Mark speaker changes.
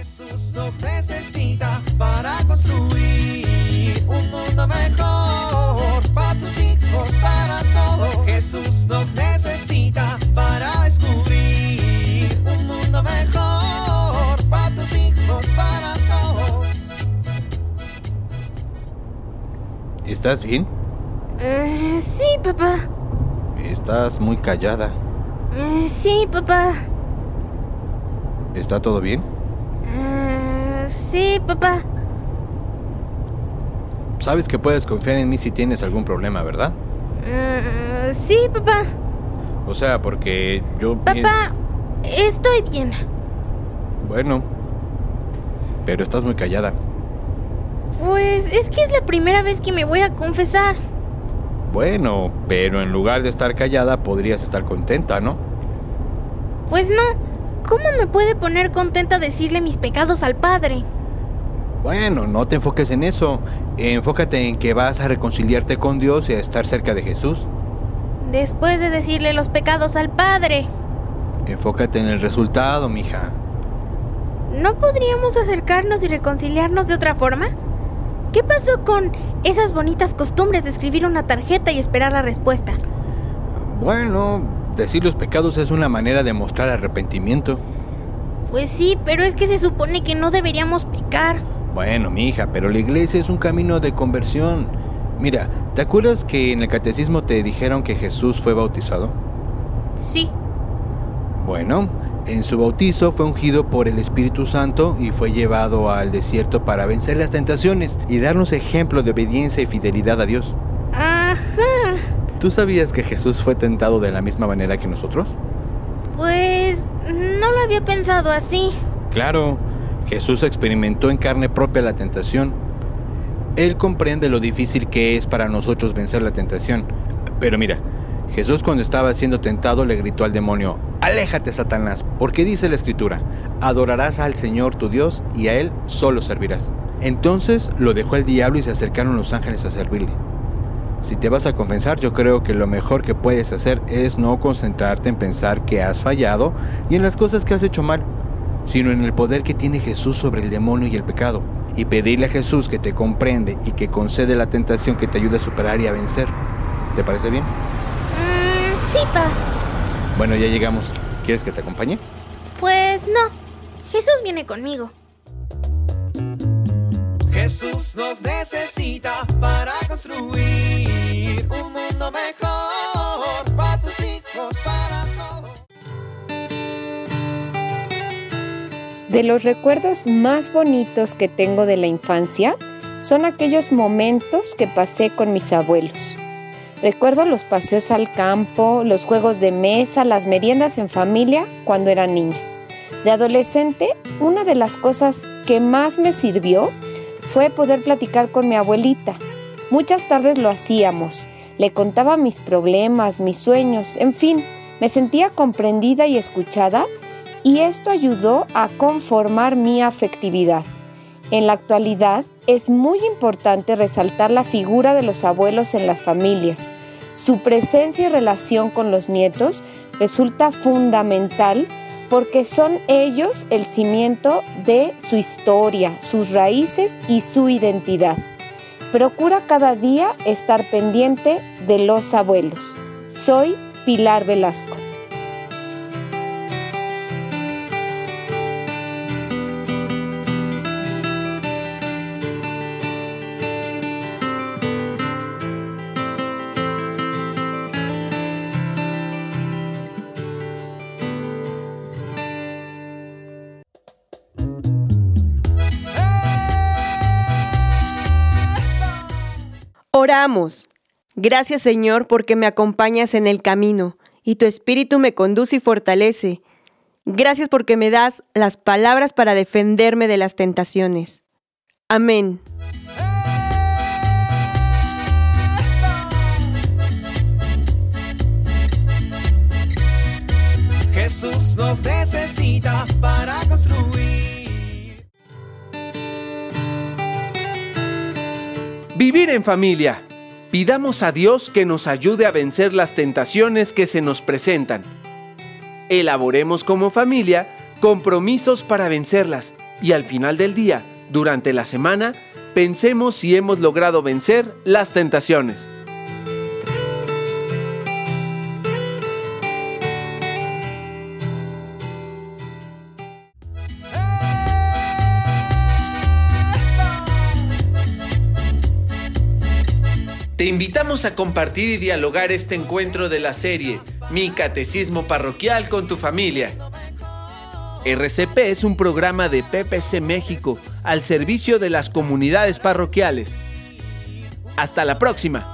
Speaker 1: Jesús nos necesita para construir un mundo mejor para tus hijos, para todos. Jesús nos necesita para descubrir un mundo mejor para tus hijos, para todos.
Speaker 2: ¿Estás bien?
Speaker 3: Eh, sí, papá.
Speaker 2: Estás muy callada.
Speaker 3: Eh, sí, papá.
Speaker 2: ¿Está todo bien?
Speaker 3: Sí, papá.
Speaker 2: Sabes que puedes confiar en mí si tienes algún problema, ¿verdad?
Speaker 3: Eh, sí, papá.
Speaker 2: O sea, porque yo...
Speaker 3: Papá, estoy bien.
Speaker 2: Bueno. Pero estás muy callada.
Speaker 3: Pues es que es la primera vez que me voy a confesar.
Speaker 2: Bueno, pero en lugar de estar callada podrías estar contenta, ¿no?
Speaker 3: Pues no. ¿Cómo me puede poner contenta decirle mis pecados al Padre?
Speaker 2: Bueno, no te enfoques en eso. Enfócate en que vas a reconciliarte con Dios y a estar cerca de Jesús.
Speaker 3: Después de decirle los pecados al Padre.
Speaker 2: Enfócate en el resultado, mija.
Speaker 3: ¿No podríamos acercarnos y reconciliarnos de otra forma? ¿Qué pasó con esas bonitas costumbres de escribir una tarjeta y esperar la respuesta?
Speaker 2: Bueno, decir los pecados es una manera de mostrar arrepentimiento.
Speaker 3: Pues sí, pero es que se supone que no deberíamos pecar.
Speaker 2: Bueno, mija, pero la iglesia es un camino de conversión. Mira, ¿te acuerdas que en el catecismo te dijeron que Jesús fue bautizado?
Speaker 3: Sí.
Speaker 2: Bueno, en su bautizo fue ungido por el Espíritu Santo y fue llevado al desierto para vencer las tentaciones y darnos ejemplo de obediencia y fidelidad a Dios. ¿Tú sabías que Jesús fue tentado de la misma manera que nosotros?
Speaker 3: Pues no lo había pensado así.
Speaker 2: Claro, Jesús experimentó en carne propia la tentación. Él comprende lo difícil que es para nosotros vencer la tentación. Pero mira, Jesús cuando estaba siendo tentado le gritó al demonio, Aléjate, Satanás, porque dice la escritura, adorarás al Señor tu Dios y a Él solo servirás. Entonces lo dejó el diablo y se acercaron los ángeles a servirle. Si te vas a confesar, yo creo que lo mejor que puedes hacer es no concentrarte en pensar que has fallado y en las cosas que has hecho mal, sino en el poder que tiene Jesús sobre el demonio y el pecado, y pedirle a Jesús que te comprende y que concede la tentación que te ayude a superar y a vencer. ¿Te parece bien?
Speaker 3: Mm, sí, pa.
Speaker 2: Bueno, ya llegamos. ¿Quieres que te acompañe?
Speaker 3: Pues no. Jesús viene conmigo.
Speaker 1: Jesús nos necesita para construir
Speaker 4: De los recuerdos más bonitos que tengo de la infancia son aquellos momentos que pasé con mis abuelos. Recuerdo los paseos al campo, los juegos de mesa, las meriendas en familia cuando era niña. De adolescente, una de las cosas que más me sirvió fue poder platicar con mi abuelita. Muchas tardes lo hacíamos. Le contaba mis problemas, mis sueños, en fin, me sentía comprendida y escuchada y esto ayudó a conformar mi afectividad. En la actualidad es muy importante resaltar la figura de los abuelos en las familias. Su presencia y relación con los nietos resulta fundamental porque son ellos el cimiento de su historia, sus raíces y su identidad. Procura cada día estar pendiente de los abuelos. Soy Pilar Velasco.
Speaker 5: Oramos. Gracias Señor porque me acompañas en el camino y tu espíritu me conduce y fortalece. Gracias porque me das las palabras para defenderme de las tentaciones. Amén.
Speaker 1: Jesús nos necesita para construir.
Speaker 6: Vivir en familia. Pidamos a Dios que nos ayude a vencer las tentaciones que se nos presentan. Elaboremos como familia compromisos para vencerlas Y al final del día, durante la semana, pensemos si hemos logrado vencer las tentaciones. Te invitamos a compartir y dialogar este encuentro de la serie Mi Catecismo Parroquial con tu familia. RCP es un programa de PPC México al servicio de las comunidades parroquiales. Hasta la próxima.